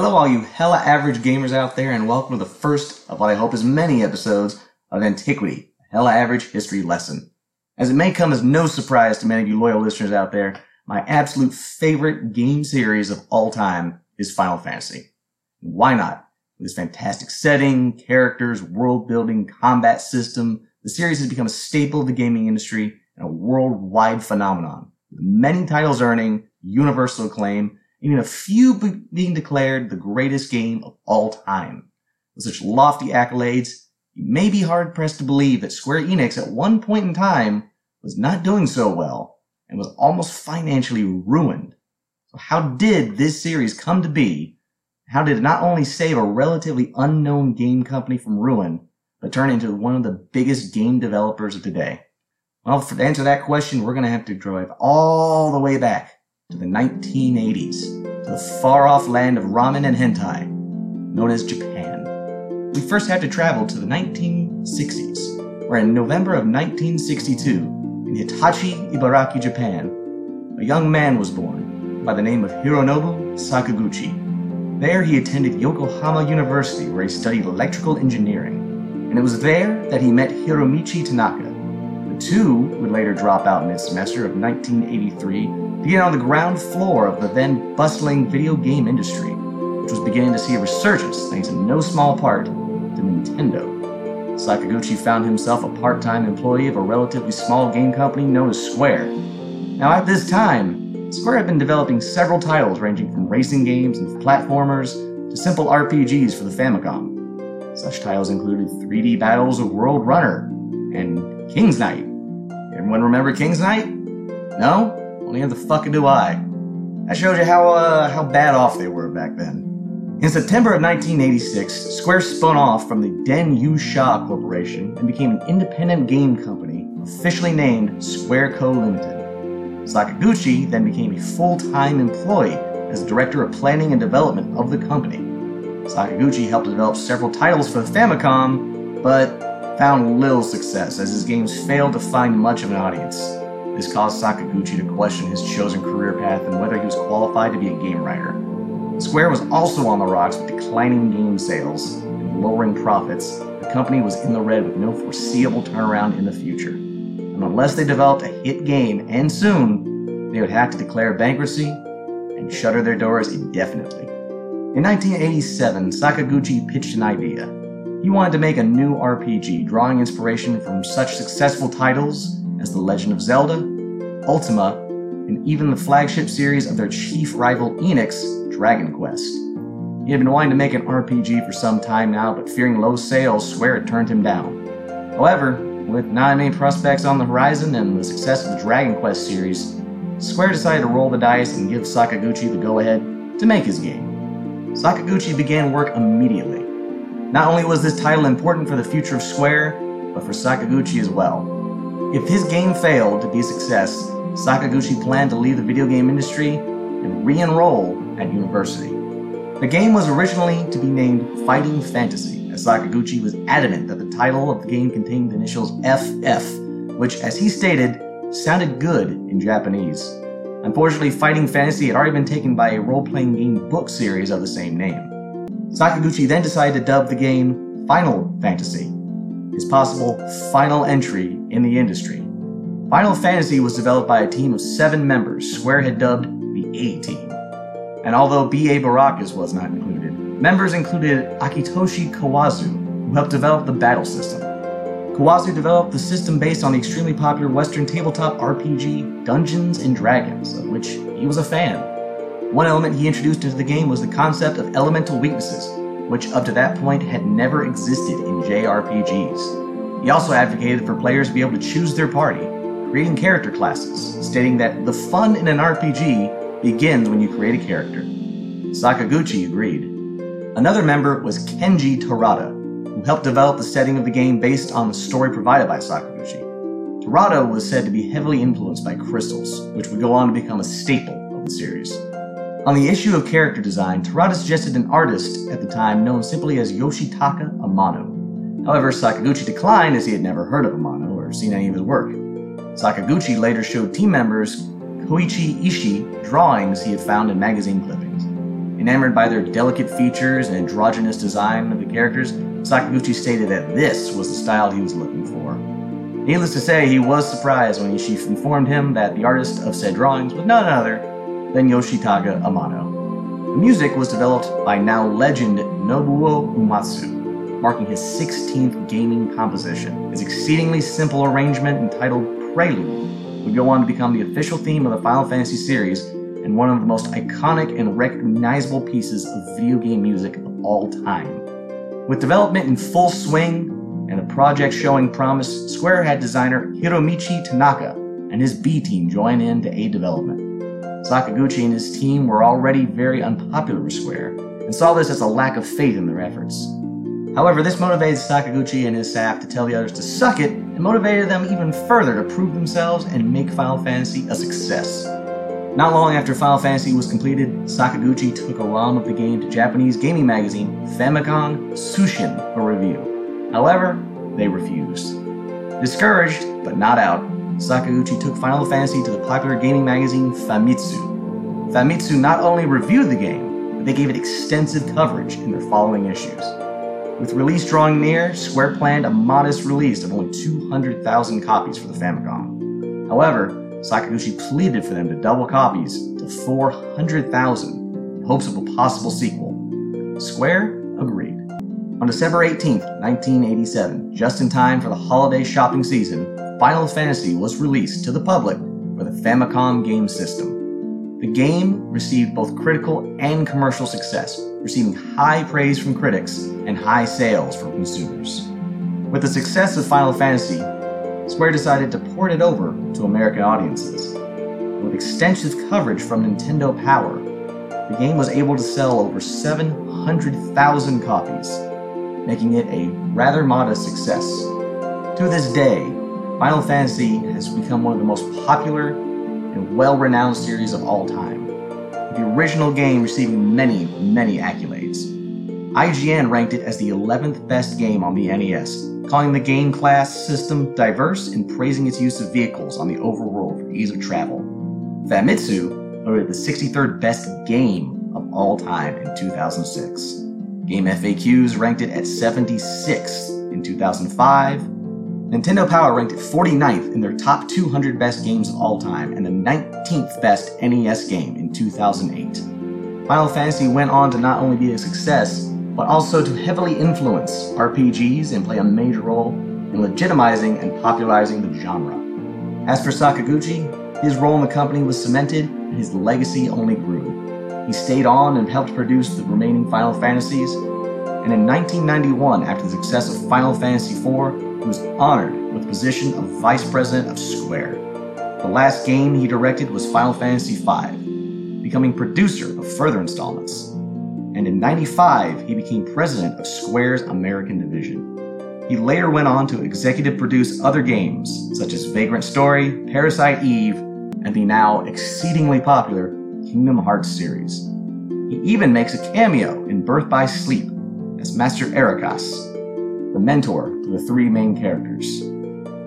Hello, all you hella average gamers out there, and welcome to the first of what I hope is many episodes of Antiquity, a hella average history lesson. As it may come as no surprise to many of you loyal listeners out there, my absolute favorite game series of all time is Final Fantasy. Why not? With its fantastic setting, characters, world building, combat system, the series has become a staple of the gaming industry and a worldwide phenomenon, with many titles earning universal acclaim, even a few be- being declared the greatest game of all time. With such lofty accolades, you may be hard pressed to believe that Square Enix at one point in time was not doing so well and was almost financially ruined. So how did this series come to be? How did it not only save a relatively unknown game company from ruin, but turn into one of the biggest game developers of today? Well, to answer that question, we're going to have to drive all the way back to the 1980s, to the far off land of ramen and hentai, known as Japan. We first have to travel to the 1960s, where in November of 1962, in Hitachi, Ibaraki, Japan, a young man was born by the name of Hironobu Sakaguchi. There he attended Yokohama University where he studied electrical engineering, and it was there that he met Hiromichi Tanaka. The two would later drop out mid semester of 1983 to get on the ground floor of the then bustling video game industry, which was beginning to see a resurgence thanks in no small part to Nintendo. Sakaguchi found himself a part time employee of a relatively small game company known as Square. Now, at this time, Square had been developing several titles ranging from racing games and platformers to simple RPGs for the Famicom. Such titles included 3D Battles of World Runner and King's Knight. Everyone remember King's Knight? No? Only the fuck do I. That shows you how uh, how bad off they were back then. In September of 1986, Square spun off from the Den Yu-Sha Corporation and became an independent game company officially named Square Co. Limited. Sakaguchi then became a full-time employee as director of planning and development of the company. Sakaguchi helped develop several titles for the Famicom, but found little success as his games failed to find much of an audience. This caused Sakaguchi to question his chosen career path and whether he was qualified to be a game writer. Square was also on the rocks with declining game sales and lowering profits. The company was in the red with no foreseeable turnaround in the future. And unless they developed a hit game, and soon, they would have to declare bankruptcy and shutter their doors indefinitely. In 1987, Sakaguchi pitched an idea. He wanted to make a new RPG, drawing inspiration from such successful titles as The Legend of Zelda, Ultima, and even the flagship series of their chief rival Enix, Dragon Quest. He had been wanting to make an RPG for some time now, but fearing low sales, Square had turned him down. However, with not many prospects on the horizon and the success of the Dragon Quest series, Square decided to roll the dice and give Sakaguchi the go ahead to make his game. Sakaguchi began work immediately. Not only was this title important for the future of Square, but for Sakaguchi as well. If his game failed to be a success, Sakaguchi planned to leave the video game industry and re enroll at university. The game was originally to be named Fighting Fantasy, as Sakaguchi was adamant that the title of the game contained the initials FF, which, as he stated, sounded good in Japanese. Unfortunately, Fighting Fantasy had already been taken by a role playing game book series of the same name. Sakaguchi then decided to dub the game Final Fantasy, his possible final entry in the industry. Final Fantasy was developed by a team of seven members Square had dubbed the A Team. And although B.A. Baracus was not included, members included Akitoshi Kawazu, who helped develop the battle system. Kawazu developed the system based on the extremely popular Western tabletop RPG Dungeons and Dragons, of which he was a fan. One element he introduced into the game was the concept of elemental weaknesses, which up to that point had never existed in JRPGs. He also advocated for players to be able to choose their party, creating character classes, stating that the fun in an RPG begins when you create a character. Sakaguchi agreed. Another member was Kenji Torada, who helped develop the setting of the game based on the story provided by Sakaguchi. Torada was said to be heavily influenced by crystals, which would go on to become a staple of the series. On the issue of character design, Torada suggested an artist at the time known simply as Yoshitaka Amano. However, Sakaguchi declined as he had never heard of Amano or seen any of his work. Sakaguchi later showed team members Koichi Ishii drawings he had found in magazine clippings. Enamored by their delicate features and androgynous design of the characters, Sakaguchi stated that this was the style he was looking for. Needless to say, he was surprised when she informed him that the artist of said drawings was none other than Yoshitaka Amano. The music was developed by now legend Nobuo Uematsu, marking his 16th gaming composition. His exceedingly simple arrangement entitled Prelude would go on to become the official theme of the Final Fantasy series and one of the most iconic and recognizable pieces of video game music of all time. With development in full swing and a project showing promise, Square had designer Hiromichi Tanaka and his B team join in to aid development. Sakaguchi and his team were already very unpopular with Square and saw this as a lack of faith in their efforts. However, this motivated Sakaguchi and his staff to tell the others to suck it and motivated them even further to prove themselves and make Final Fantasy a success. Not long after Final Fantasy was completed, Sakaguchi took a ROM of the game to Japanese gaming magazine Famicom Tsushin for review. However, they refused. Discouraged, but not out, Sakaguchi took Final Fantasy to the popular gaming magazine Famitsu. Famitsu not only reviewed the game, but they gave it extensive coverage in their following issues. With release drawing near, Square planned a modest release of only 200,000 copies for the Famicom. However, Sakaguchi pleaded for them to double copies to 400,000 in hopes of a possible sequel. Square agreed. On December 18, 1987, just in time for the holiday shopping season, Final Fantasy was released to the public for the Famicom game system. The game received both critical and commercial success, receiving high praise from critics and high sales from consumers. With the success of Final Fantasy, Square decided to port it over to American audiences. With extensive coverage from Nintendo Power, the game was able to sell over 700,000 copies, making it a rather modest success. To this day, Final Fantasy has become one of the most popular and well renowned series of all time, the original game receiving many, many accolades. IGN ranked it as the 11th best game on the NES, calling the game class system diverse and praising its use of vehicles on the overworld for ease of travel. Famitsu voted the 63rd best game of all time in 2006. Game FAQs ranked it at 76 in 2005. Nintendo Power ranked it 49th in their top 200 best games of all time and the 19th best NES game in 2008. Final Fantasy went on to not only be a success, but also to heavily influence RPGs and play a major role in legitimizing and popularizing the genre. As for Sakaguchi, his role in the company was cemented and his legacy only grew. He stayed on and helped produce the remaining Final Fantasies, and in 1991, after the success of Final Fantasy IV, he was honored with the position of Vice President of Square. The last game he directed was Final Fantasy V, becoming producer of further installments and in 95 he became president of Square's American division. He later went on to executive produce other games such as Vagrant Story, Parasite Eve, and the now exceedingly popular Kingdom Hearts series. He even makes a cameo in Birth by Sleep as Master Eraqus, the mentor to the three main characters.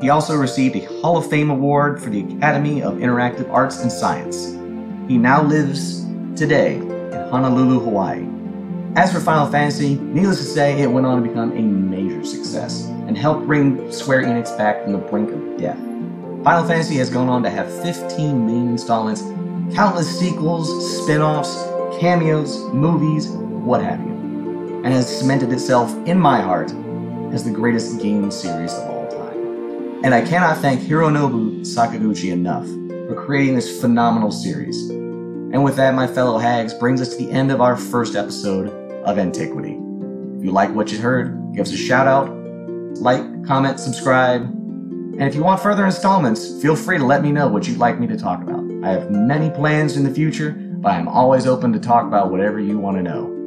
He also received a Hall of Fame award for the Academy of Interactive Arts and Science. He now lives today in Honolulu, Hawaii. As for Final Fantasy, needless to say, it went on to become a major success and helped bring Square Enix back from the brink of death. Final Fantasy has gone on to have 15 main installments, countless sequels, spin offs, cameos, movies, what have you, and has cemented itself in my heart as the greatest game series of all time. And I cannot thank Hironobu Sakaguchi enough for creating this phenomenal series. And with that, my fellow hags, brings us to the end of our first episode of antiquity. If you like what you heard, give us a shout out, like, comment, subscribe, and if you want further installments, feel free to let me know what you'd like me to talk about. I have many plans in the future, but I'm always open to talk about whatever you want to know.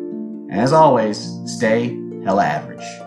And as always, stay hella average.